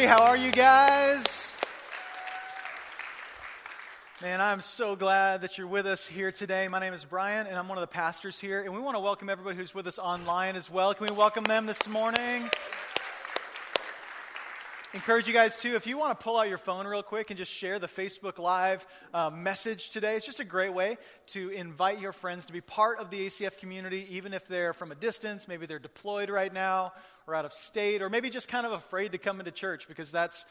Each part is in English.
1130. How are you guys? Man, I'm so glad that you're with us here today. My name is Brian, and I'm one of the pastors here. And we want to welcome everybody who's with us online as well. Can we welcome them this morning? Encourage you guys too, if you want to pull out your phone real quick and just share the Facebook Live uh, message today, it's just a great way to invite your friends to be part of the ACF community, even if they're from a distance, maybe they're deployed right now or out of state, or maybe just kind of afraid to come into church because that's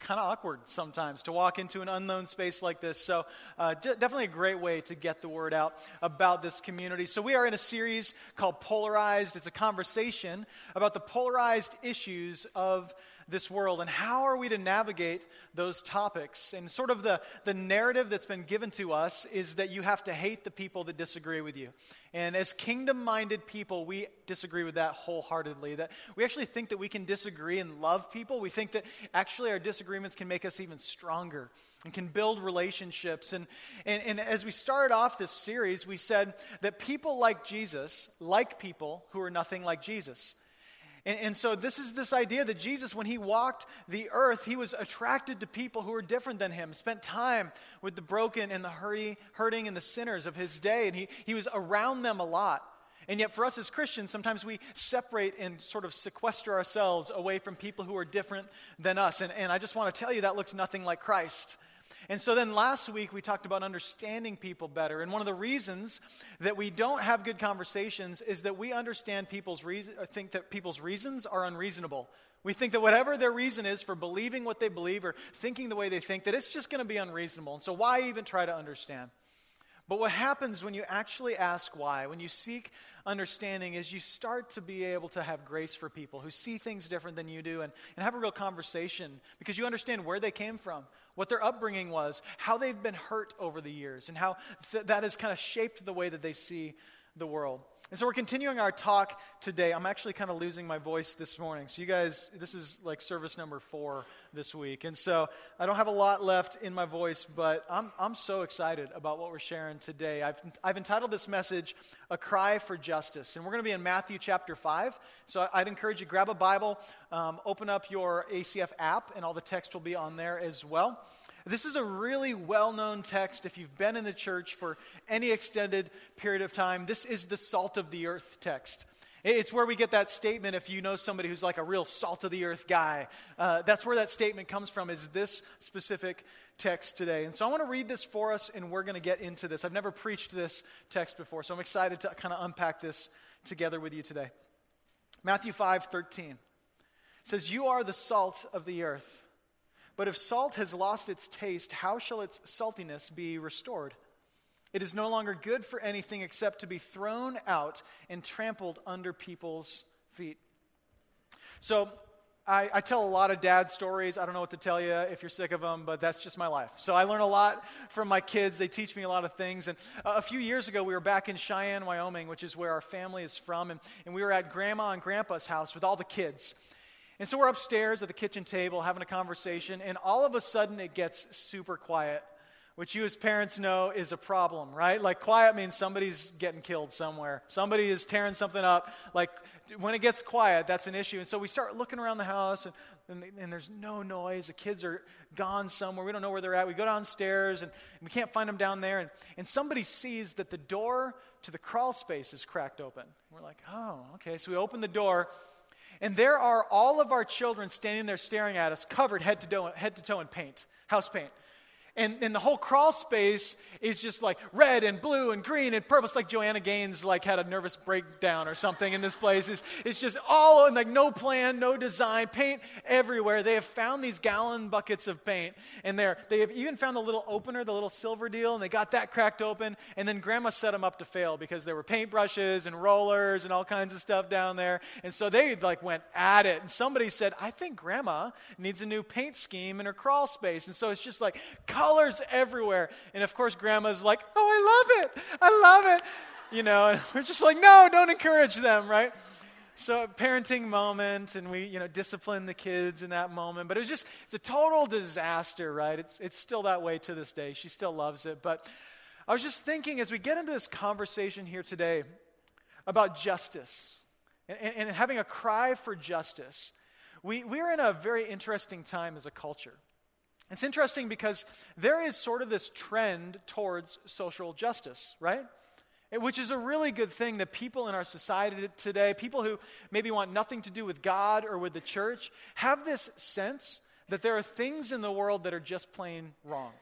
kind of awkward sometimes to walk into an unknown space like this. So, uh, d- definitely a great way to get the word out about this community. So, we are in a series called Polarized. It's a conversation about the polarized issues of this world and how are we to navigate those topics. And sort of the, the narrative that's been given to us is that you have to hate the people that disagree with you. And as kingdom minded people, we disagree with that wholeheartedly. That we actually think that we can disagree and love people. We think that actually our disagreements can make us even stronger and can build relationships. And, and, and as we started off this series, we said that people like Jesus like people who are nothing like Jesus. And, and, so, this is this idea that Jesus, when he walked the earth, he was attracted to people who were different than him, spent time with the broken and the hurting, hurting and the sinners of his day, and he, he was around them a lot. And yet, for us as Christians, sometimes we separate and sort of sequester ourselves away from people who are different than us. And, and I just want to tell you that looks nothing like Christ. And so then last week we talked about understanding people better. And one of the reasons that we don't have good conversations is that we understand people's reason, uh, think that people's reasons are unreasonable. We think that whatever their reason is for believing what they believe or thinking the way they think, that it's just going to be unreasonable. And so why even try to understand? But what happens when you actually ask why, when you seek understanding, is you start to be able to have grace for people who see things different than you do and, and have a real conversation because you understand where they came from, what their upbringing was, how they've been hurt over the years, and how th- that has kind of shaped the way that they see the world. And so we're continuing our talk today. I'm actually kind of losing my voice this morning. So, you guys, this is like service number four this week. And so I don't have a lot left in my voice, but I'm, I'm so excited about what we're sharing today. I've, I've entitled this message, A Cry for Justice. And we're going to be in Matthew chapter 5. So I'd encourage you, grab a Bible, um, open up your ACF app, and all the text will be on there as well. This is a really well known text if you've been in the church for any extended period of time. This is the salt of the earth text. It's where we get that statement if you know somebody who's like a real salt of the earth guy. Uh, that's where that statement comes from, is this specific text today. And so I want to read this for us, and we're going to get into this. I've never preached this text before, so I'm excited to kind of unpack this together with you today. Matthew 5 13 says, You are the salt of the earth. But if salt has lost its taste, how shall its saltiness be restored? It is no longer good for anything except to be thrown out and trampled under people's feet. So, I, I, tell a lot of dad stories. I don't know what to tell you if you're sick of them, but that's just my life. So I learn a lot from my kids. They teach me a lot of things. And a few years ago, we were back in Cheyenne, Wyoming, which is where our family is from. And, and we were at grandma and grandpa's house with all the kids. And so we're upstairs at the kitchen table having a conversation, and all of a sudden it gets super quiet, which you as parents know is a problem, right? Like, quiet means somebody's getting killed somewhere. Somebody is tearing something up. Like, when it gets quiet, that's an issue. And so we start looking around the house, and, and, and, there's no noise. The kids are gone somewhere. We don't know where they're at. We go downstairs, and, and we can't find them down there. And, and somebody sees that the door to the crawl space is cracked open. We're like, oh, okay. So we open the door, and there are all of our children standing there staring at us, covered head to toe, head to toe in paint, house paint and, and the whole crawl space is just like red and blue and green and purple. It's like Joanna Gaines like had a nervous breakdown or something in this place. It's, it's just all and like no plan, no design, paint everywhere. They have found these gallon buckets of paint, and they're, they have even found the little opener, the little silver deal, and they got that cracked open. And then Grandma set them up to fail because there were paintbrushes and rollers and all kinds of stuff down there. And so they like went at it. And somebody said, "I think Grandma needs a new paint scheme in her crawl space." And so it's just like colors everywhere. And of course, grandma's like, oh, I love it. I love it. You know, and we're just like, no, don't encourage them, right? So parenting moment, and we, you know, discipline the kids in that moment. But it was just, it's a total disaster, right? It's, it's still that way to this day. She still loves it. But I was just thinking as we get into this conversation here today about justice and, and, and having a cry for justice, we, we're in a very interesting time as a culture. It's interesting because there is sort of this trend towards social justice, right? Which is a really good thing that people in our society today, people who maybe want nothing to do with God or with the church, have this sense that there are things in the world that are just plain wrong.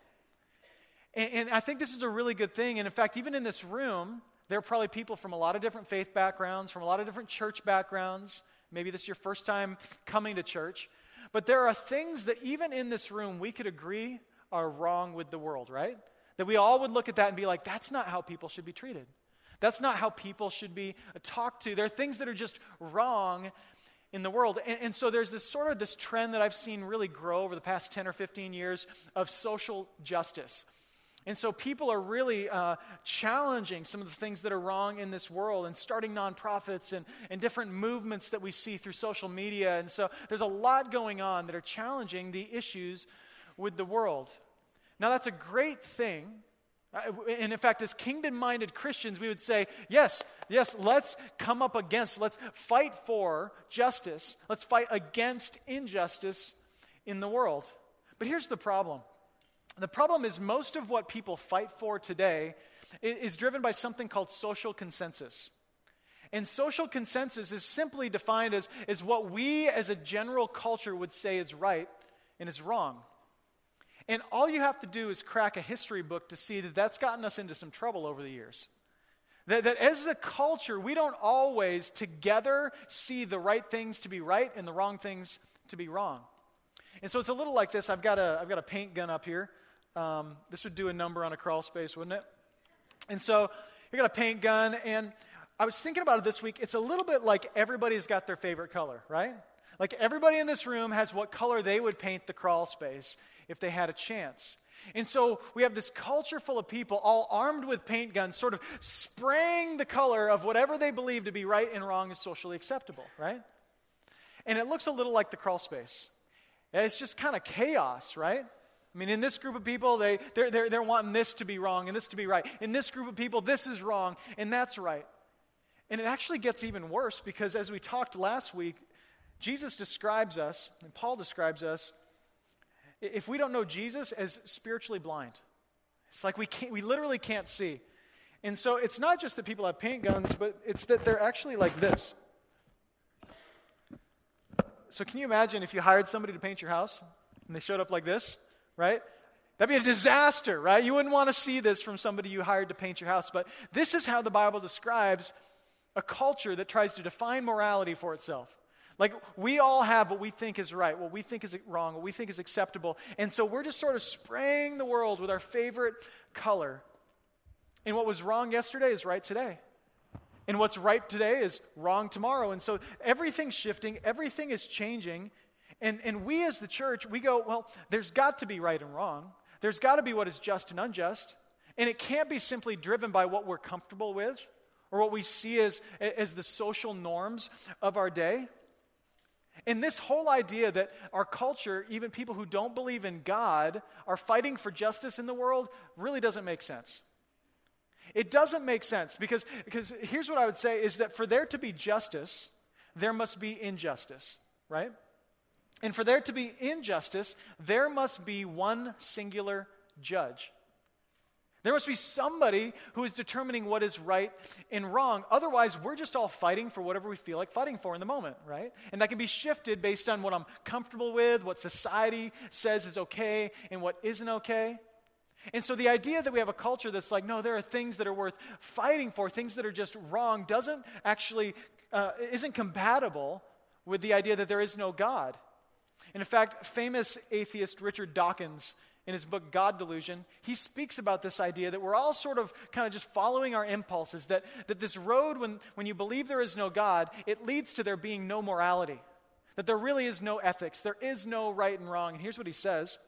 And, and, I think this is a really good thing. And in fact, even in this room, there are probably people from a lot of different faith backgrounds, from a lot of different church backgrounds. Maybe this is your first time coming to church. But there are things that even in this room we could agree are wrong with the world, right? That we all would look at that and be like, that's not how people should be treated. That's not how people should be uh, talked to. There are things that are just wrong in the world. And, and, so there's this sort of this trend that I've seen really grow over the past 10 or 15 years of social justice. And so people are really uh, challenging some of the things that are wrong in this world and starting nonprofits and, and different movements that we see through social media. And so there's a lot going on that are challenging the issues with the world. Now, that's a great thing. Uh, and in fact, as kingdom minded Christians, we would say, yes, yes, let's come up against, let's fight for justice, let's fight against injustice in the world. But here's the problem the problem is, most of what people fight for today is driven by something called social consensus. And social consensus is simply defined as, as what we as a general culture would say is right and is wrong. And all you have to do is crack a history book to see that that's gotten us into some trouble over the years. That, that as a culture, we don't always together see the right things to be right and the wrong things to be wrong. And so it's a little like this. I've got a, I've got a paint gun up here. Um, this would do a number on a crawl space, wouldn't it? And so you got a paint gun, and I was thinking about it this week. It's a little bit like everybody's got their favorite color, right? Like everybody in this room has what color they would paint the crawl space if they had a chance. And so we have this culture full of people all armed with paint guns, sort of spraying the color of whatever they believe to be right and wrong is socially acceptable, right? And it looks a little like the crawl space. It's just kind of chaos, right? I mean, in this group of people, they, they're, they're, they're wanting this to be wrong and this to be right. In this group of people, this is wrong and that's right. And it actually gets even worse because as we talked last week, Jesus describes us, and Paul describes us, if we don't know Jesus, as spiritually blind. It's like we, can't, we literally can't see. And so it's not just that people have paint guns, but it's that they're actually like this. So can you imagine if you hired somebody to paint your house and they showed up like this? Right? That'd be a disaster, right? You wouldn't want to see this from somebody you hired to paint your house. But this is how the Bible describes a culture that tries to define morality for itself. Like, we all have what we think is right, what we think is wrong, what we think is acceptable. And so we're just sort of spraying the world with our favorite color. And what was wrong yesterday is right today. And what's right today is wrong tomorrow. And so everything's shifting, everything is changing. And, and we as the church, we go, well, there's got to be right and wrong. There's got to be what is just and unjust. And it can't be simply driven by what we're comfortable with or what we see as, as the social norms of our day. And this whole idea that our culture, even people who don't believe in God, are fighting for justice in the world really doesn't make sense. It doesn't make sense because, because here's what I would say is that for there to be justice, there must be injustice, right? And for there to be injustice, there must be one singular judge. There must be somebody who is determining what is right and wrong. Otherwise, we're just all fighting for whatever we feel like fighting for in the moment, right? And that can be shifted based on what I'm comfortable with, what society says is okay, and what isn't okay. And so the idea that we have a culture that's like, no, there are things that are worth fighting for, things that are just wrong, doesn't actually, uh, isn't compatible with the idea that there is no God. And in fact, famous atheist Richard Dawkins in his book God Delusion, he speaks about this idea that we're all sort of kind of just following our impulses, that, that this road, when, when you believe there is no God, it leads to there being no morality, that there really is no ethics, there is no right and wrong. And here's what he says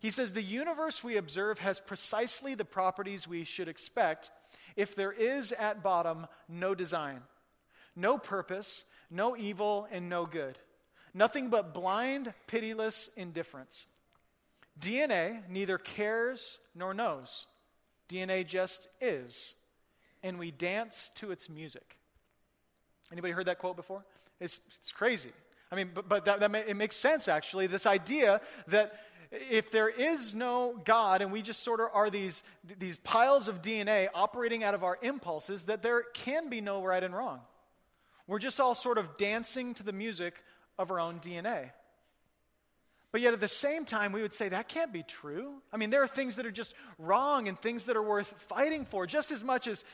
He says, The universe we observe has precisely the properties we should expect if there is at bottom no design, no purpose, no evil, and no good. Nothing but blind, pitiless indifference. DNA neither cares nor knows. DNA just is. And we dance to its music. Anybody heard that quote before? It's, it's crazy. I mean, but, but that, that may, it makes sense, actually. This idea that if there is no God and we just sort of are these, these piles of DNA operating out of our impulses, that there can be no right and wrong. We're just all sort of dancing to the music of our own DNA. But yet at the same time, we would say that can't be true. I mean, there are things that are just wrong and things that are worth fighting for, just as much as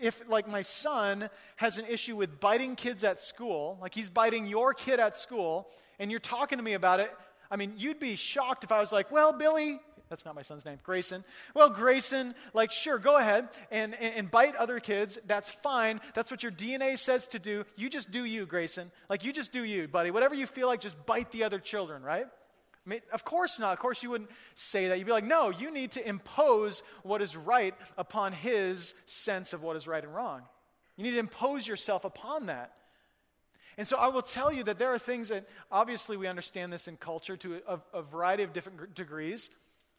if, like, my son has an issue with biting kids at school, like he's biting your kid at school, and you're talking to me about it. I mean, you'd be shocked if I was like, well, Billy, that's not my son's name, Grayson. Well, Grayson, like, sure, go ahead and, and, and, bite other kids. That's fine. That's what your DNA says to do. You just do you, Grayson. Like, you just do you, buddy. Whatever you feel like, just bite the other children, right? I mean, of course not. Of course, you wouldn't say that. You'd be like, no, you need to impose what is right upon his sense of what is right and wrong. You need to impose yourself upon that. And so I will tell you that there are things that obviously we understand this in culture to a, a variety of different degrees.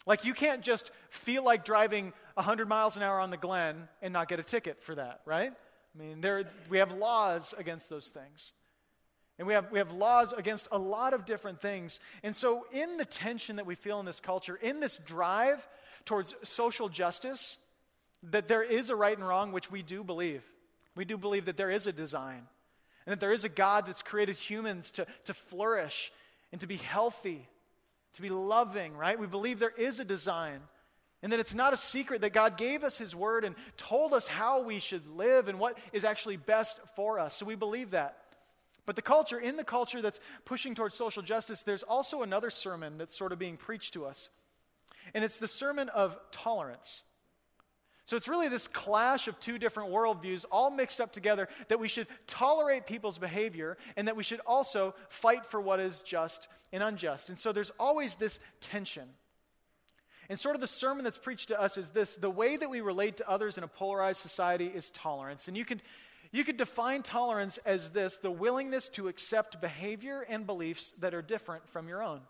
Like you can't just feel like driving 100 miles an hour on the Glenn and not get a ticket for that, right? I mean, there, we have laws against those things. And we have, we have laws against a lot of different things. And so, in the tension that we feel in this culture, in this drive towards social justice, that there is a right and wrong, which we do believe. We do believe that there is a design, and that there is a God that's created humans to, to flourish and to be healthy, to be loving, right? We believe there is a design. And that it's not a secret that God gave us His Word and told us how we should live and what is actually best for us. So we believe that. But the culture, in the culture that's pushing towards social justice, there's also another sermon that's sort of being preached to us. And it's the sermon of tolerance. So it's really this clash of two different worldviews all mixed up together that we should tolerate people's behavior and that we should also fight for what is just and unjust. And so there's always this tension. And sort of the sermon that's preached to us is this the way that we relate to others in a polarized society is tolerance. And you can you could define tolerance as this the willingness to accept behavior and beliefs that are different from your own.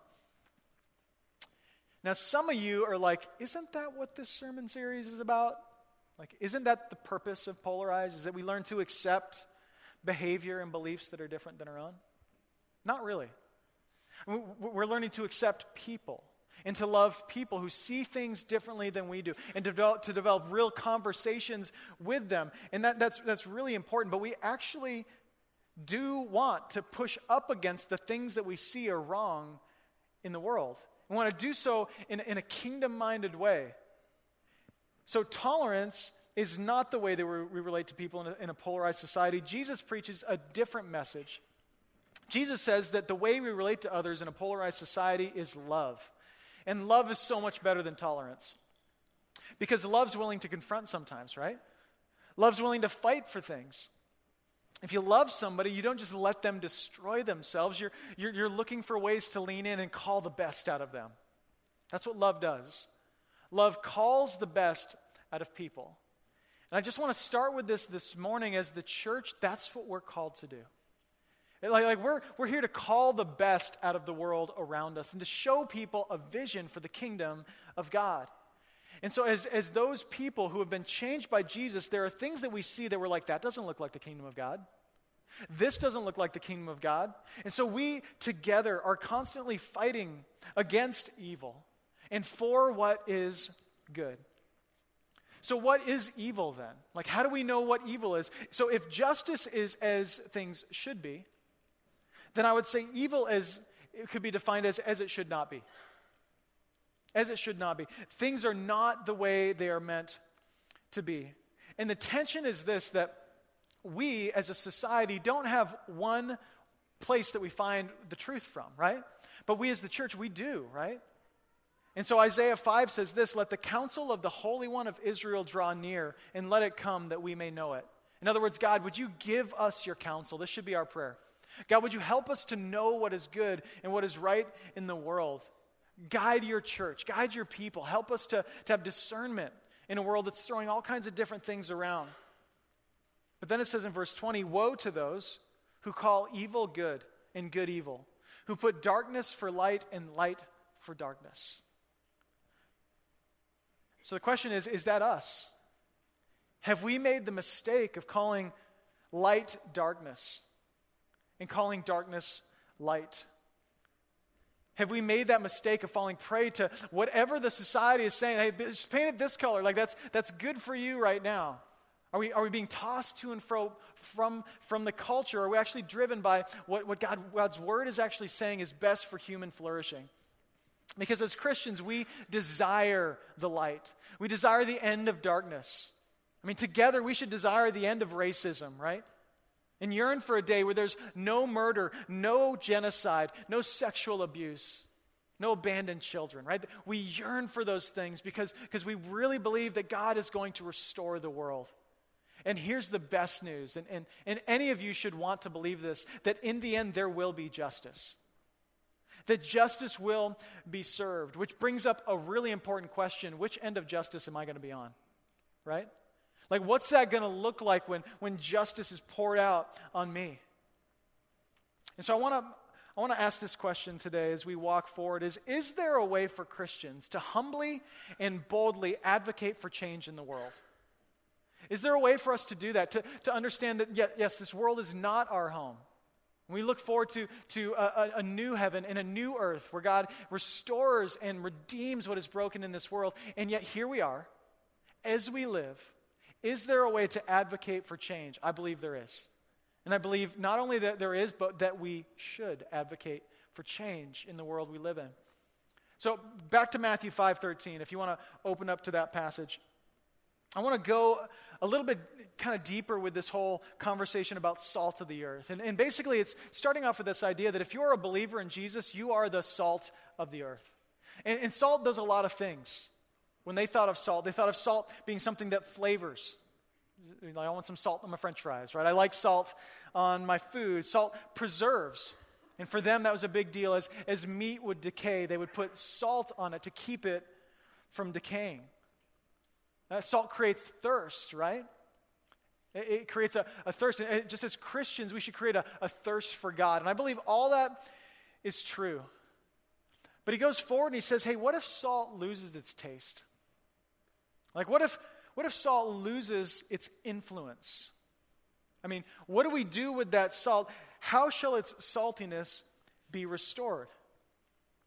Now, some of you are like, isn't that what this sermon series is about? Like, isn't that the purpose of Polarize? Is that we learn to accept behavior and beliefs that are different than our own? Not really. We're learning to accept people and to love people who see things differently than we do and to develop, to develop real conversations with them. And that, that's, that's really important. But we actually do want to push up against the things that we see are wrong in the world. We want to do so in, in a kingdom minded way. So, tolerance is not the way that we relate to people in a, in a polarized society. Jesus preaches a different message. Jesus says that the way we relate to others in a polarized society is love. And love is so much better than tolerance. Because love's willing to confront sometimes, right? Love's willing to fight for things. If you love somebody, you don't just let them destroy themselves. You're, you're, you're, looking for ways to lean in and call the best out of them. That's what love does. Love calls the best out of people. And I just want to start with this this morning as the church, that's what we're called to do. Like, like we're, we're here to call the best out of the world around us and to show people a vision for the kingdom of God. And so, as, as those people who have been changed by Jesus, there are things that we see that we're like, that doesn't look like the kingdom of God. This doesn't look like the kingdom of God. And so we together are constantly fighting against evil and for what is good. So, what is evil then? Like, how do we know what evil is? So, if justice is as things should be, then I would say evil as it could be defined as as it should not be. As it should not be. Things are not the way they are meant to be. And the tension is this that we as a society don't have one place that we find the truth from, right? But we as the church, we do, right? And so Isaiah 5 says this Let the counsel of the Holy One of Israel draw near, and let it come that we may know it. In other words, God, would you give us your counsel? This should be our prayer. God, would you help us to know what is good and what is right in the world? Guide your church, guide your people. Help us to, to have discernment in a world that's throwing all kinds of different things around. But then it says in verse 20 Woe to those who call evil good and good evil, who put darkness for light and light for darkness. So the question is is that us? Have we made the mistake of calling light darkness and calling darkness light? Have we made that mistake of falling prey to whatever the society is saying? Hey, just paint it this color. Like that's, that's good for you right now. Are we, are we being tossed to and fro from, from the culture? Are we actually driven by what, what God, God's word is actually saying is best for human flourishing? Because as Christians, we desire the light. We desire the end of darkness. I mean, together we should desire the end of racism, right? And yearn for a day where there's no murder, no genocide, no sexual abuse, no abandoned children, right? We yearn for those things because, because we really believe that God is going to restore the world. And here's the best news, and, and, and any of you should want to believe this that in the end there will be justice that justice will be served, which brings up a really important question which end of justice am I going to be on? Right? Like, what's that going to look like when, when justice is poured out on me? And so I want to. I want to ask this question today as we walk forward is is there a way for Christians to humbly and boldly advocate for change in the world? Is there a way for us to do that? To, to understand that, yes, this world is not our home. We look forward to, to a, a, new heaven and a new earth where God restores and redeems what is broken in this world. And yet, here we are, as we live. Is there a way to advocate for change? I believe there is. And I believe not only that there is, but that we should advocate for change in the world we live in. So, back to Matthew 5:13, if you want to open up to that passage. I want to go a little bit kind of deeper with this whole conversation about salt of the earth. And, and basically, it's starting off with this idea that if you're a believer in Jesus, you are the salt of the earth. And, and salt does a lot of things. When they thought of salt, they thought of salt being something that flavors. I want some salt on my french fries, right? I like salt on my food. Salt preserves. And for them, that was a big deal. As, as meat would decay, they would put salt on it to keep it from decaying. Uh, salt creates thirst, right? It, it creates a, a thirst. And just as Christians, we should create a, a thirst for God. And I believe all that is true. But he goes forward and he says, hey, what if salt loses its taste? Like, what if, what if salt loses its influence? I mean, what do we do with that salt? How shall its saltiness be restored?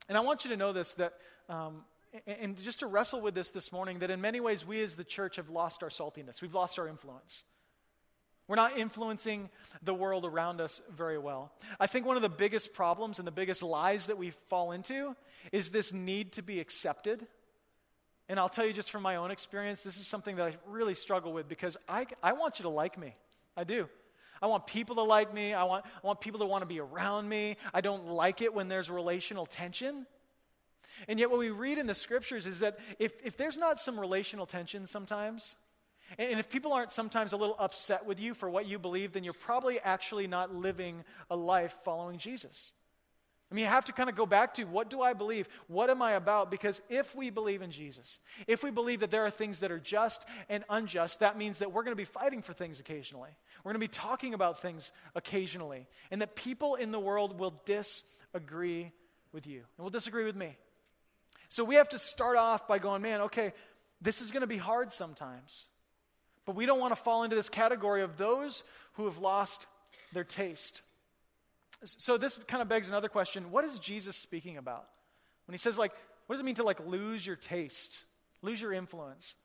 And I want you to know this that um, and just to wrestle with this this morning, that in many ways we as the church have lost our saltiness. We've lost our influence. We're not influencing the world around us very well. I think one of the biggest problems and the biggest lies that we fall into is this need to be accepted. And I'll tell you just from my own experience, this is something that I really struggle with because I, I want you to like me. I do. I want people to like me. I want, I want people to want to be around me. I don't like it when there's relational tension. And yet, what we read in the scriptures is that if, if there's not some relational tension sometimes, and if people aren't sometimes a little upset with you for what you believe, then you're probably actually not living a life following Jesus. I mean, you have to kind of go back to what do I believe? What am I about? Because if we believe in Jesus, if we believe that there are things that are just and unjust, that means that we're going to be fighting for things occasionally. We're going to be talking about things occasionally. And that people in the world will disagree with you and will disagree with me. So we have to start off by going, man, okay, this is going to be hard sometimes. But we don't want to fall into this category of those who have lost their taste. So this kind of begs another question. What is Jesus speaking about? When he says like, what does it mean to like lose your taste, lose your influence?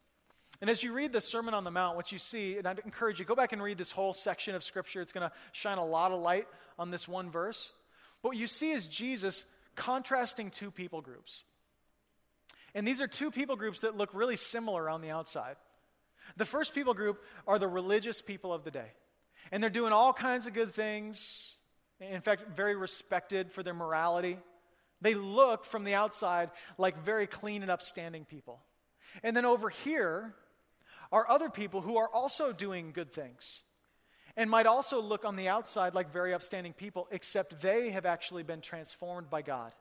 And as you read the Sermon on the Mount, what you see, and I'd encourage you, go back and read this whole section of Scripture. It's going to shine a lot of light on this one verse. But what you see is Jesus contrasting two people groups. And these are two people groups that look really similar on the outside. The first people group are the religious people of the day. And they're doing all kinds of good things, in fact, very respected for their morality. They look from the outside like very clean and upstanding people. And then over here are other people who are also doing good things and might also look on the outside like very upstanding people, except they have actually been transformed by God.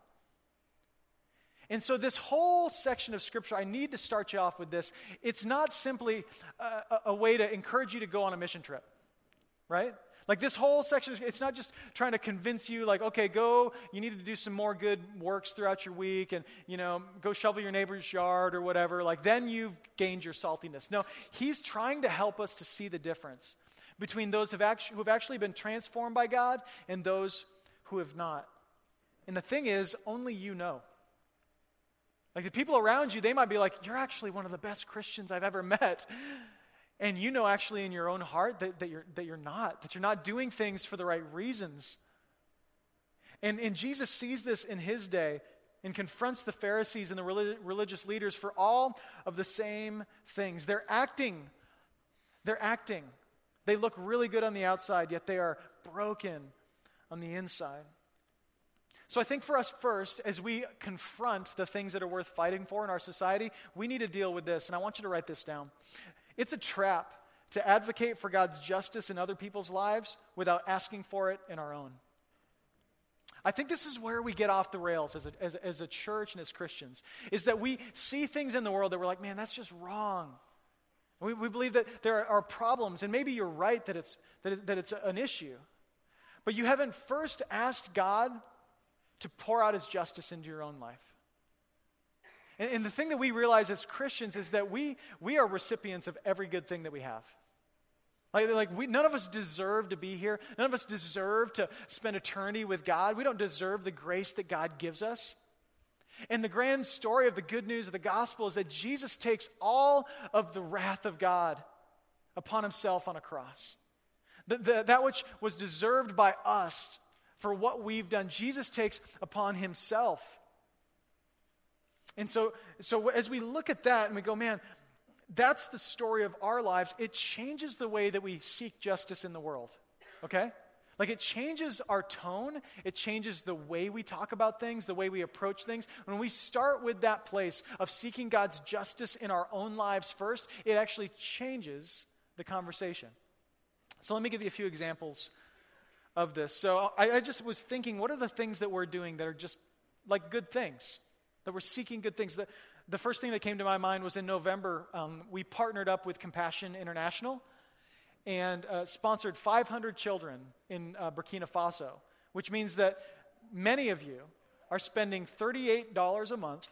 And so, this whole section of Scripture, I need to start you off with this. It's not simply a, a way to encourage you to go on a mission trip, right? Like this whole section, it's not just trying to convince you, like, okay, go, you need to do some more good works throughout your week and, you know, go shovel your neighbor's yard or whatever. Like, then you've gained your saltiness. No, he's trying to help us to see the difference between those who have actually, who have actually been transformed by God and those who have not. And the thing is, only you know. Like the people around you, they might be like, You're actually one of the best Christians I've ever met. And you know actually in your own heart that, that, you're, that you're not, that you're not doing things for the right reasons. And, and Jesus sees this in his day and confronts the Pharisees and the relig- religious leaders for all of the same things. They're acting. They're acting. They look really good on the outside, yet they are broken on the inside. So I think for us first, as we confront the things that are worth fighting for in our society, we need to deal with this. And I want you to write this down. It's a trap to advocate for God's justice in other people's lives without asking for it in our own. I think this is where we get off the rails as a, as, as a church and as Christians, is that we see things in the world that we're like, man, that's just wrong. We, we believe that there are problems, and maybe you're right that it's, that, that it's an issue. But you haven't first asked God to pour out his justice into your own life. And, and the thing that we realize as Christians is that we, we are recipients of every good thing that we have. Like, like we, none of us deserve to be here. None of us deserve to spend eternity with God. We don't deserve the grace that God gives us. And the grand story of the good news of the gospel is that Jesus takes all of the wrath of God upon himself on a cross. The, the, that which was deserved by us for what we've done, Jesus takes upon himself. And so, so as we look at that and we go, man, that's the story of our lives, it changes the way that we seek justice in the world. Okay? Like it changes our tone, it changes the way we talk about things, the way we approach things. When we start with that place of seeking God's justice in our own lives first, it actually changes the conversation. So let me give you a few examples of this. So I, I just was thinking, what are the things that we're doing that are just like good things? that we're seeking good things. The, the first thing that came to my mind was in November, um, we partnered up with Compassion International and uh, sponsored 500 children in uh, Burkina Faso, which means that many of you are spending $38 a month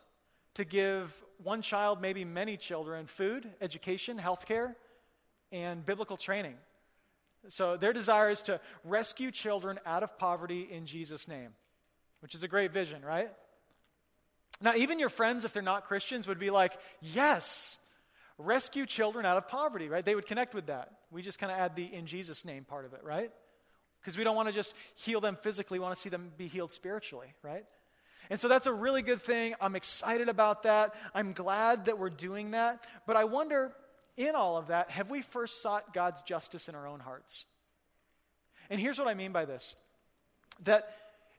to give one child, maybe many children, food, education, healthcare, and biblical training. So their desire is to rescue children out of poverty in Jesus' name, which is a great vision, right? Now, even your friends, if they're not Christians, would be like, yes, rescue children out of poverty, right? They would connect with that. We just kind of add the in Jesus' name part of it, right? Because we don't want to just heal them physically, we want to see them be healed spiritually, right? And so that's a really good thing. I'm excited about that. I'm glad that we're doing that. But I wonder, in all of that, have we first sought God's justice in our own hearts? And here's what I mean by this that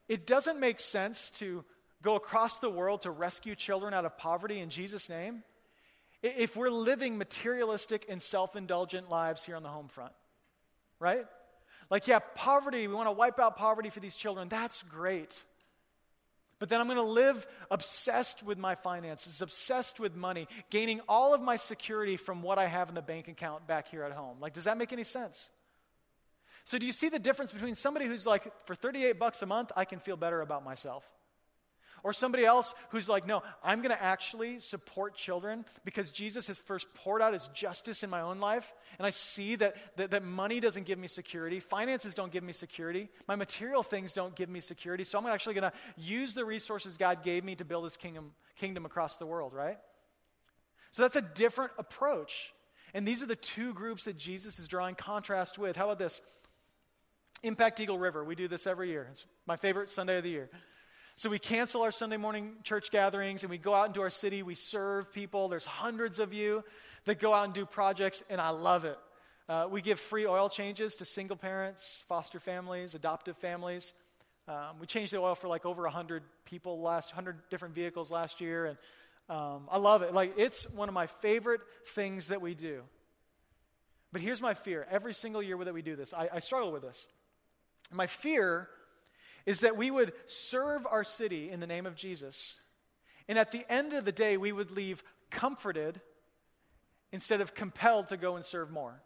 it doesn't make sense to go across the world to rescue children out of poverty in Jesus' name, if we're living materialistic and self indulgent lives here on the home front, right? Like, yeah, poverty, we want to wipe out poverty for these children. That's great. But then I'm going to live obsessed with my finances, obsessed with money, gaining all of my security from what I have in the bank account back here at home. Like, does that make any sense? So, do you see the difference between somebody who's like, for 38 bucks a month, I can feel better about myself? Or somebody else who's like, no, I'm going to actually support children because Jesus has first poured out his justice in my own life. And I see that, that, that money doesn't give me security, finances don't give me security, my material things don't give me security. So I'm actually going to use the resources God gave me to build his kingdom, kingdom across the world, right? So that's a different approach. And these are the two groups that Jesus is drawing contrast with. How about this? Impact Eagle River. We do this every year. It's my favorite Sunday of the year. So we cancel our Sunday morning church gatherings and we go out into our city. We serve people. There's hundreds of you that go out and do projects, and I love it. Uh, we give free oil changes to single parents, foster families, adoptive families. Um, we changed the oil for like over 100 people last, 100 different vehicles last year, and um, I love it. Like, it's one of my favorite things that we do. But here's my fear. Every single year that we do this, I, I struggle with this. My fear is that we would serve our city in the name of Jesus. And at the end of the day, we would leave comforted instead of compelled to go and serve more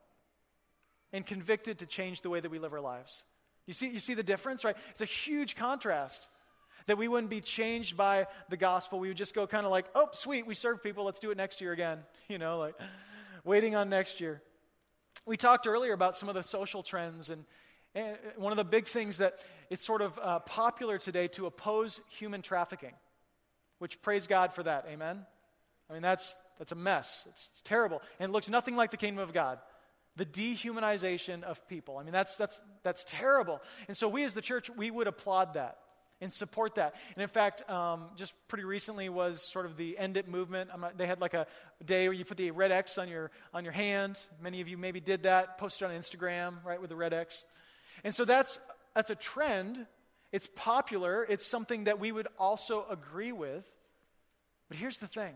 and convicted to change the way that we live our lives. You see, you see the difference, right? It's a huge contrast that we wouldn't be changed by the gospel. We would just go kind of like, oh, sweet, we serve people, let's do it next year again. You know, like waiting on next year. We talked earlier about some of the social trends and and one of the big things that it's sort of uh, popular today to oppose human trafficking, which praise God for that. Amen? I mean, that's, that's a mess. It's, terrible. And it looks nothing like the kingdom of God. The dehumanization of people. I mean, that's, that's, that's terrible. And so we as the church, we would applaud that and support that. And in fact, um, just pretty recently was sort of the End It movement. Not, they had like a day where you put the red X on your, on your hand. Many of you maybe did that, posted on Instagram, right, with the red X. And so that's, that's a trend. It's popular. It's something that we would also agree with. But here's the thing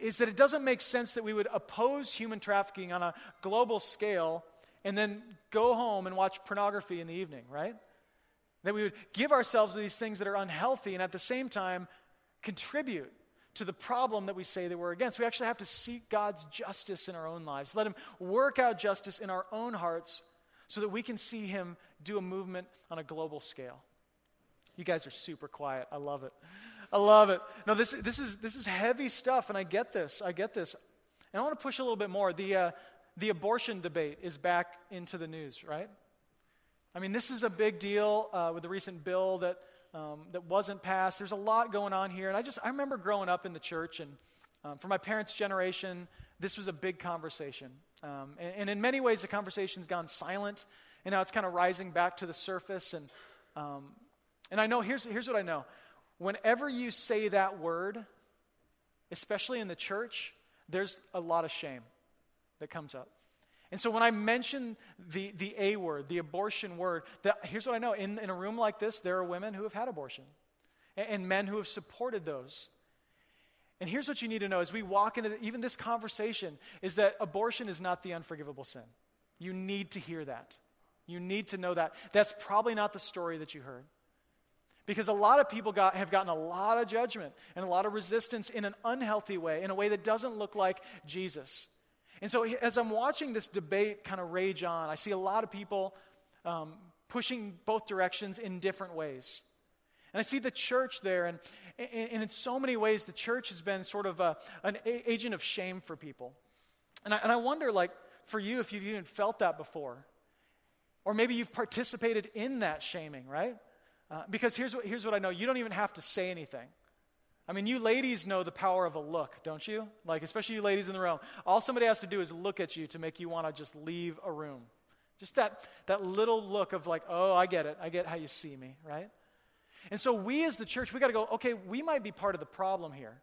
is that it doesn't make sense that we would oppose human trafficking on a global scale and then go home and watch pornography in the evening, right? That we would give ourselves to these things that are unhealthy and at the same time contribute to the problem that we say that we're against. We actually have to seek God's justice in our own lives. Let Him work out justice in our own hearts so that we can see him do a movement on a global scale. You guys are super quiet. I love it. I love it. No, this, this, is, this is heavy stuff, and I get this. I get this. And I want to push a little bit more. The, uh, the abortion debate is back into the news, right? I mean, this is a big deal uh, with the recent bill that, um, that wasn't passed. There's a lot going on here. And I just, I remember growing up in the church, and um, for my parents' generation, this was a big conversation. Um, and, and, in many ways, the conversation's gone silent, and now it's kind of rising back to the surface. And, um, and I know, here's, here's what I know. Whenever you say that word, especially in the church, there's a lot of shame that comes up. And so when I mention the, the A word, the abortion word, here's what I know. In, in a room like this, there are women who have had abortion and, and men who have supported those. And here's what you need to know as we walk into the, even this conversation is that abortion is not the unforgivable sin. You need to hear that. You need to know that. That's probably not the story that you heard. Because a lot of people got, have gotten a lot of judgment and a lot of resistance in an unhealthy way, in a way that doesn't look like Jesus. And so, as I'm watching this debate kind of rage on, I see a lot of people um, pushing both directions in different ways. And I see the church there, and, and in so many ways, the church has been sort of a, an agent of shame for people. And I, and I wonder, like, for you, if you've even felt that before. Or maybe you've participated in that shaming, right? Uh, because here's what, here's what I know you don't even have to say anything. I mean, you ladies know the power of a look, don't you? Like, especially you ladies in the room. All somebody has to do is look at you to make you want to just leave a room. Just that, that little look of, like, oh, I get it. I get how you see me, right? And so we as the church, we got to go, okay, we might be part of the problem here.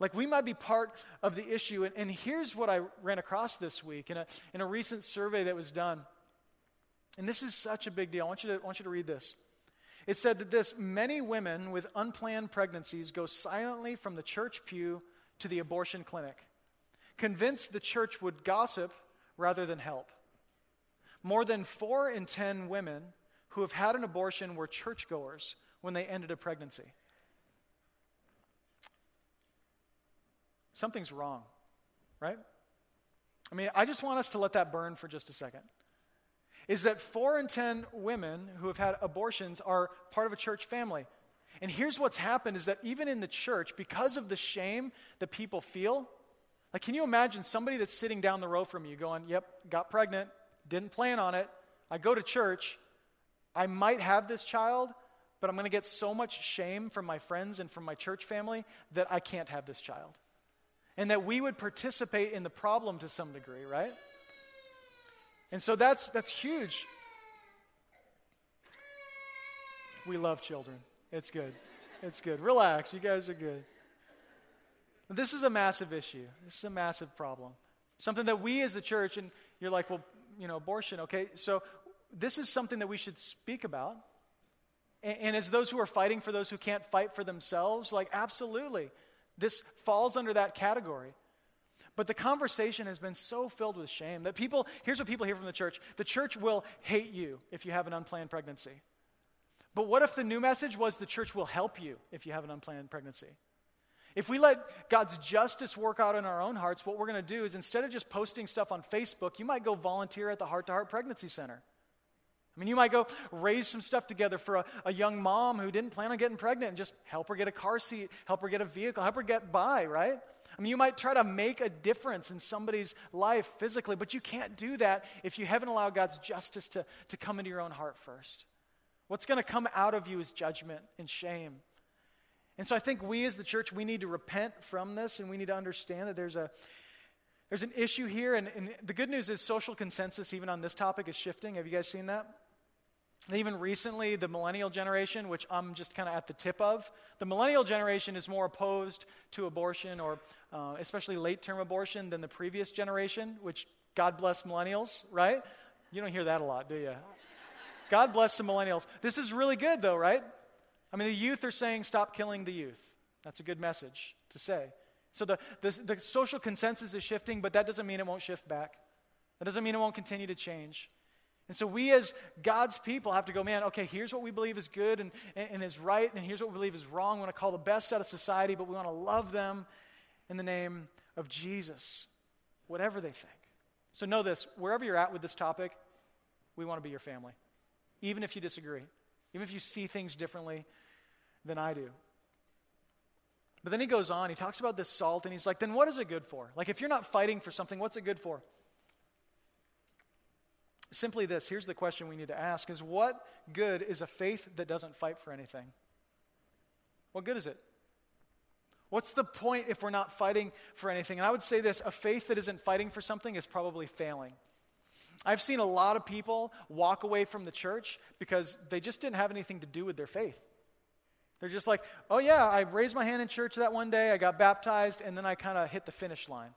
Like we might be part of the issue. And, and here's what I ran across this week in a, in a recent survey that was done. And this is such a big deal. I want you to, I want you to read this. It said that this many women with unplanned pregnancies go silently from the church pew to the abortion clinic, convinced the church would gossip rather than help. More than four in ten women who have had an abortion were churchgoers when they ended a pregnancy. Something's wrong, right? I mean, I just want us to let that burn for just a second. Is that four in ten women who have had abortions are part of a church family? And here's what's happened is that even in the church, because of the shame that people feel, like, can you imagine somebody that's sitting down the row from you going, Yep, got pregnant, didn't plan on it. I go to church. I might have this child, but I'm going to get so much shame from my friends and from my church family that I can't have this child. And that we would participate in the problem to some degree, right? And so that's, that's huge. We love children. It's good. It's good. Relax. You guys are good. This is a massive issue. This is a massive problem. Something that we as a church, and you're like, well, you know, abortion, okay? So this is something that we should speak about. And, and as those who are fighting for those who can't fight for themselves, like, absolutely. This falls under that category. But the conversation has been so filled with shame that people, here's what people hear from the church the church will hate you if you have an unplanned pregnancy. But what if the new message was the church will help you if you have an unplanned pregnancy? If we let God's justice work out in our own hearts, what we're going to do is instead of just posting stuff on Facebook, you might go volunteer at the Heart to Heart Pregnancy Center. I mean, you might go raise some stuff together for a, a, young mom who didn't plan on getting pregnant and just help her get a car seat, help her get a vehicle, help her get by, right? I mean, you might try to make a difference in somebody's life physically, but you can't do that if you haven't allowed God's justice to, to come into your own heart first. What's going to come out of you is judgment and shame. And so I think we as the church, we need to repent from this and we need to understand that there's a there's an issue here. And, and the good news is social consensus, even on this topic, is shifting. Have you guys seen that? Even recently, the millennial generation, which I'm just kind of at the tip of, the millennial generation is more opposed to abortion or uh, especially late term abortion than the previous generation, which God bless millennials, right? You don't hear that a lot, do you? God bless the millennials. This is really good, though, right? I mean, the youth are saying, stop killing the youth. That's a good message to say. So the, the, the, social consensus is shifting, but that doesn't mean it won't shift back. That doesn't mean it won't continue to change. And so we, as God's people, have to go, man, okay, here's what we believe is good and, and, and is right, and here's what we believe is wrong. We want to call the best out of society, but we want to love them in the name of Jesus, whatever they think. So know this wherever you're at with this topic, we want to be your family even if you disagree, even if you see things differently than I do. But then he goes on, he talks about this salt, and he's like, then what is it good for? Like, if you're not fighting for something, what's it good for? Simply this here's the question we need to ask is what good is a faith that doesn't fight for anything? What good is it? What's the point if we're not fighting for anything? And I would say this a faith that isn't fighting for something is probably failing. I've seen a lot of people walk away from the church because they just didn't have anything to do with their faith. They're just like, oh, yeah, I raised my hand in church that one day, I got baptized, and then I kind of hit the finish line.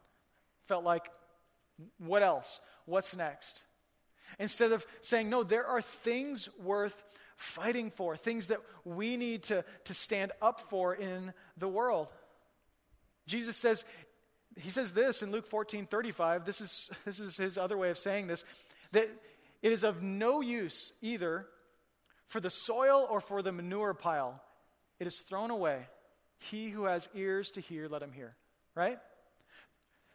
Felt like, what else? What's next? Instead of saying, no, there are things worth fighting for, things that we need to, to stand up for in the world. Jesus says, he says this in Luke 14 35. This is, this is his other way of saying this that it is of no use either for the soil or for the manure pile. It is thrown away. He who has ears to hear, let him hear. Right?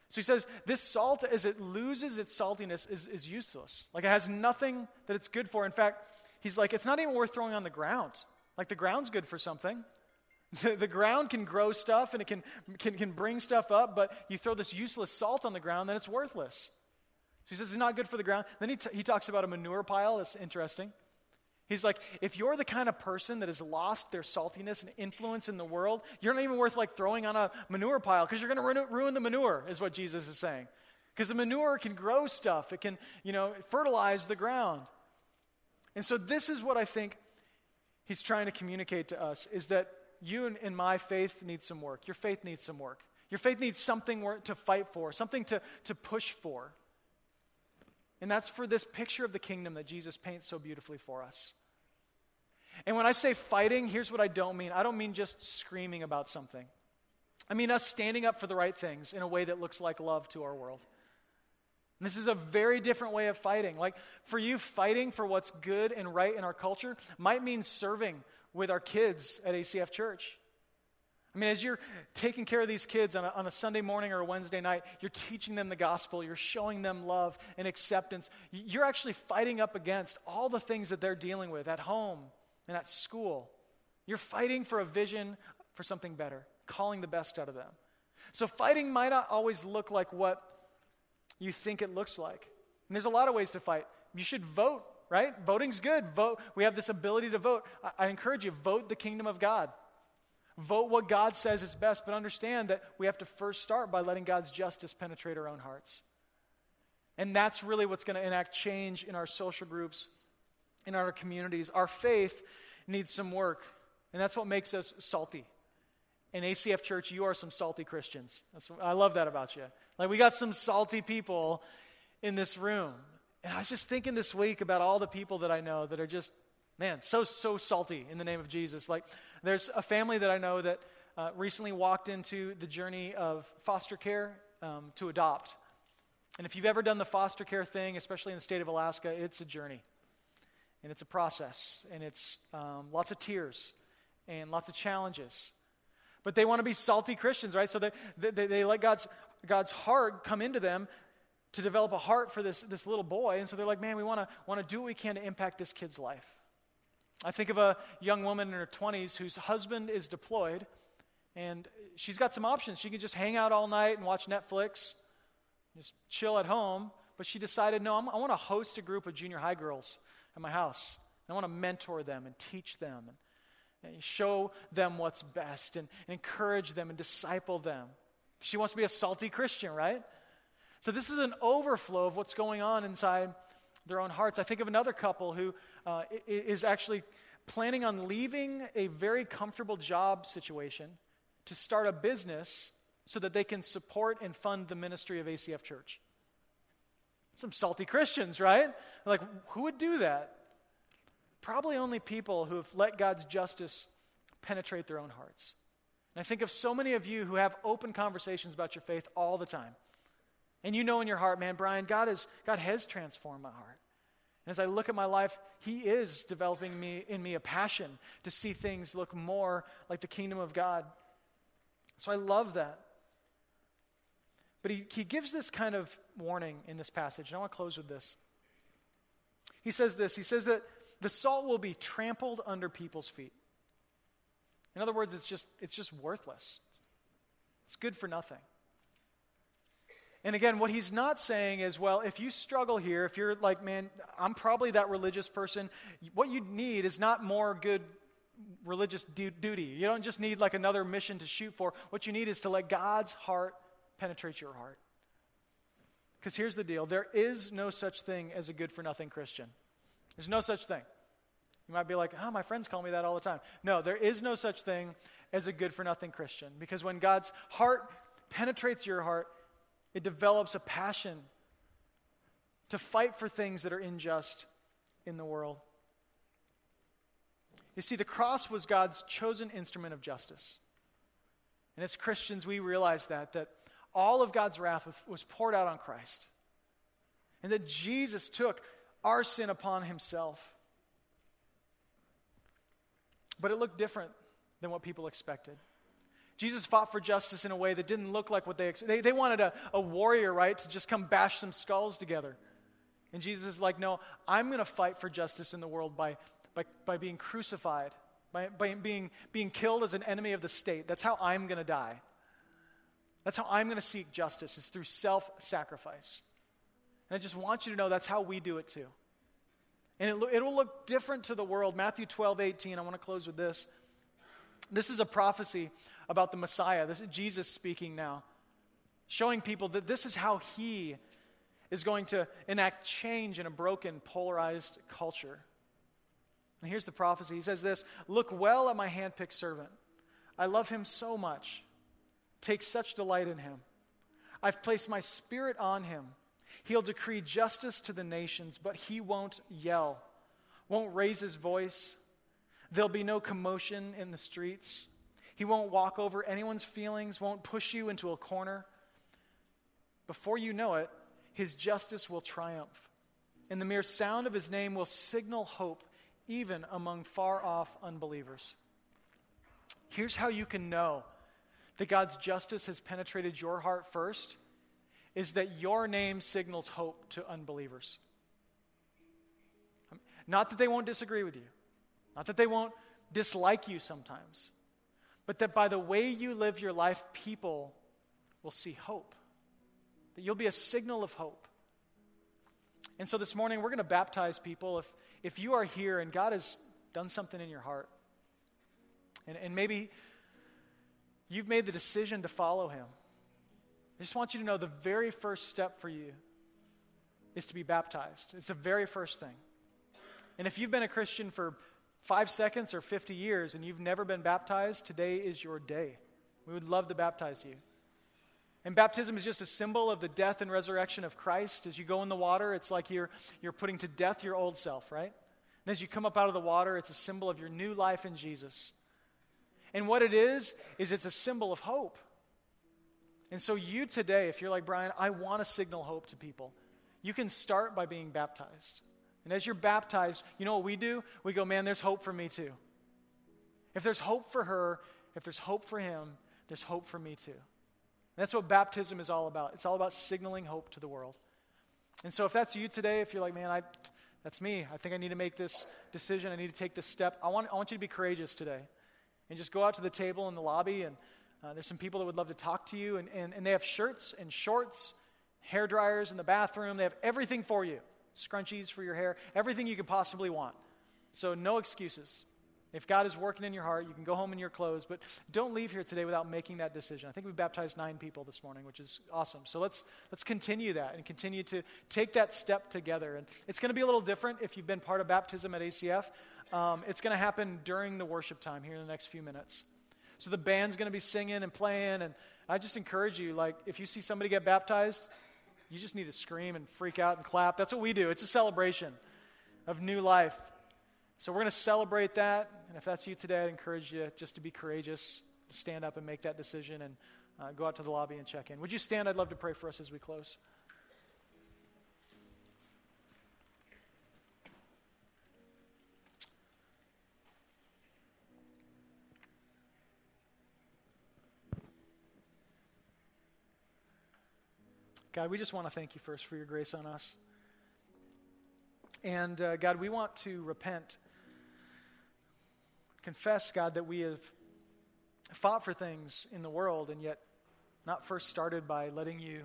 So he says, this salt, as it loses its saltiness, is, is useless. Like it has nothing that it's good for. In fact, he's like, it's not even worth throwing on the ground. Like the ground's good for something. The, the, ground can grow stuff and it can, can, can bring stuff up, but you throw this useless salt on the ground, then it's worthless. So he says it's not good for the ground. Then he, t- he talks about a manure pile. That's interesting. He's like, if you're the kind of person that has lost their saltiness and influence in the world, you're not even worth like throwing on a manure pile because you're going to ruin, the manure, is what Jesus is saying. Because the manure can grow stuff, it can, you know, fertilize the ground. And so this is what I think he's trying to communicate to us is that you and, and my faith need some work. Your faith needs some work. Your faith needs something to fight for, something to, to push for. And that's for this picture of the kingdom that Jesus paints so beautifully for us. And when I say fighting, here's what I don't mean I don't mean just screaming about something. I mean us standing up for the right things in a way that looks like love to our world. And this is a very different way of fighting. Like for you, fighting for what's good and right in our culture might mean serving with our kids at ACF Church. I mean, as you're taking care of these kids on a, on a, Sunday morning or a Wednesday night, you're teaching them the gospel, you're showing them love and acceptance. You're actually fighting up against all the things that they're dealing with at home and at school. You're fighting for a vision for something better, calling the best out of them. So fighting might not always look like what you think it looks like. And there's a lot of ways to fight. You should vote, right? Voting's good. Vote. We have this ability to vote. I, I encourage you, vote the kingdom of God. Vote what God says is best, but understand that we have to first start by letting God's justice penetrate our own hearts. And that's really what's going to enact change in our social groups, in our communities. Our faith needs some work, and that's what makes us salty. In ACF Church, you are some salty Christians. That's, I love that about you. Like, we got some salty people in this room. And I was just thinking this week about all the people that I know that are just, man, so, so salty in the name of Jesus. Like, there's a family that I know that uh, recently walked into the journey of foster care um, to adopt. And if you've ever done the foster care thing, especially in the state of Alaska, it's a journey. And it's a process. And it's um, lots of tears and lots of challenges. But they want to be salty Christians, right? So they, they, they let God's, God's heart come into them to develop a heart for this, this little boy. And so they're like, man, we want to want to do what we can to impact this kid's life. I think of a young woman in her 20s whose husband is deployed, and she's got some options. She can just hang out all night and watch Netflix just chill at home. But she decided, no, I'm, i want to host a group of junior high girls at my house. I want to mentor them and teach them and, and show them what's best and, and encourage them and disciple them. She wants to be a salty Christian, right? So this is an overflow of what's going on inside their own hearts. I think of another couple who uh, is actually planning on leaving a very comfortable job situation to start a business so that they can support and fund the ministry of ACF Church. Some salty Christians, right? Like, who would do that? Probably only people who have let God's justice penetrate their own hearts. And I think of so many of you who have open conversations about your faith all the time. And you know in your heart, man, Brian, God, is, God has transformed my heart. And as I look at my life, He is developing me, in me a passion to see things look more like the kingdom of God. So I love that. But he, he gives this kind of warning in this passage. And I want to close with this. He says this He says that the salt will be trampled under people's feet. In other words, it's just, it's just worthless. It's good for nothing. And again, what he's not saying is, well, if you struggle here, if you're like, man, I'm probably that religious person, what you need is not more good religious du- duty. You don't just need like another mission to shoot for. What you need is to let God's heart penetrate your heart. Because here's the deal there is no such thing as a good for nothing Christian. There's no such thing. You might be like, oh, my friends call me that all the time. No, there is no such thing as a good for nothing Christian. Because when God's heart penetrates your heart, it develops a passion to fight for things that are unjust in the world. You see, the cross was God's chosen instrument of justice. And as Christians, we realize that, that all of God's wrath was, was poured out on Christ. And that Jesus took our sin upon himself. But it looked different than what people expected. Jesus fought for justice in a way that didn't look like what they expected. They, they wanted a, a warrior, right, to just come bash some skulls together. And Jesus is like, no, I'm going to fight for justice in the world by, by, by being crucified, by, by being, being killed as an enemy of the state. That's how I'm going to die. That's how I'm going to seek justice, is through self sacrifice. And I just want you to know that's how we do it too. And it, it will look different to the world. Matthew 12, 18, I want to close with this. This is a prophecy about the Messiah. This is Jesus speaking now, showing people that this is how he is going to enact change in a broken, polarized culture. And here's the prophecy He says this Look well at my handpicked servant. I love him so much Take such delight in him. I've placed my spirit on him. He'll decree justice to the nations, but he won't yell, won't raise his voice. There'll be no commotion in the streets. He won't walk over anyone's feelings, won't push you into a corner. Before you know it, his justice will triumph. And the mere sound of his name will signal hope even among far off unbelievers. Here's how you can know that God's justice has penetrated your heart first is that your name signals hope to unbelievers. Not that they won't disagree with you, not that they won't dislike you sometimes, but that by the way you live your life, people will see hope. That you'll be a signal of hope. And so this morning, we're going to baptize people. If, if you are here and God has done something in your heart, and, and maybe you've made the decision to follow Him, I just want you to know the very first step for you is to be baptized. It's the very first thing. And if you've been a Christian for five seconds or 50 years and you've never been baptized, today is your day. We would love to baptize you. And baptism is just a symbol of the death and resurrection of Christ. As you go in the water, it's like you're, you're putting to death your old self, right? And as you come up out of the water, it's a symbol of your new life in Jesus. And what it is, is it's a symbol of hope. And so, you today, if you're like Brian, I want to signal hope to people, you can start by being baptized. And as you're baptized, you know what we do? We go, man, there's hope for me too. If there's hope for her, if there's hope for him, there's hope for me too. And that's what baptism is all about. It's all about signaling hope to the world. And so if that's you today, if you're like, man, I, that's me. I think I need to make this decision. I need to take this step. I want, I want you to be courageous today. And just go out to the table in the lobby, and uh, there's some people that would love to talk to you. And, and, and they have shirts and shorts, hair dryers in the bathroom. They have everything for you scrunchies for your hair, everything you could possibly want. So, no excuses. If God is working in your heart, you can go home in your clothes, but don't leave here today without making that decision. I think we've baptized nine people this morning, which is awesome. So let's let's continue that and continue to take that step together. And it's going to be a little different if you've been part of baptism at ACF. Um, it's going to happen during the worship time here in the next few minutes. So the band's going to be singing and playing, and I just encourage you, like, if you see somebody get baptized, you just need to scream and freak out and clap. That's what we do. It's a celebration of new life. So we're going to celebrate that. And if that's you today, I'd encourage you just to be courageous, to stand up and make that decision and uh, go out to the lobby and check in. Would you stand? I'd love to pray for us as we close. God, we just want to thank you first for your grace on us. And uh, God, we want to repent, confess, God, that we have fought for things in the world and yet not first started by letting you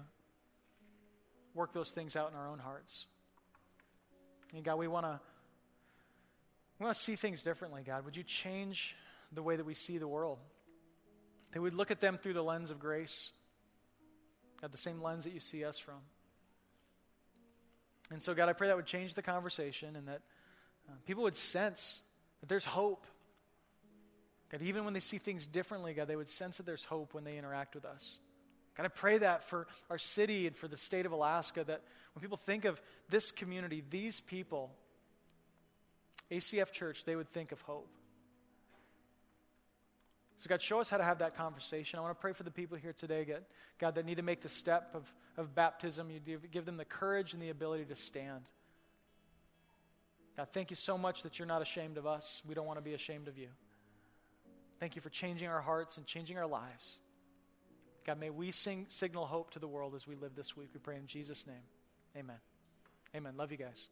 work those things out in our own hearts. And God, we want to we want to see things differently, God. Would you change the way that we see the world? That we'd look at them through the lens of grace God, the same lens that you see us from. And so, God, I pray that would change the conversation and that uh, people would sense that there's hope. God, even when they see things differently, God, they would sense that there's hope when they interact with us. God, I pray that for our city and for the state of Alaska, that when people think of this community, these people, ACF Church, they would think of hope. So, God, show us how to have that conversation. I want to pray for the people here today, God, that need to make the step of, of baptism. You give, give them the courage and the ability to stand. God, thank you so much that you're not ashamed of us. We don't want to be ashamed of you. Thank you for changing our hearts and changing our lives. God, may we sing, signal hope to the world as we live this week. We pray in Jesus' name. Amen. Amen. Love you guys.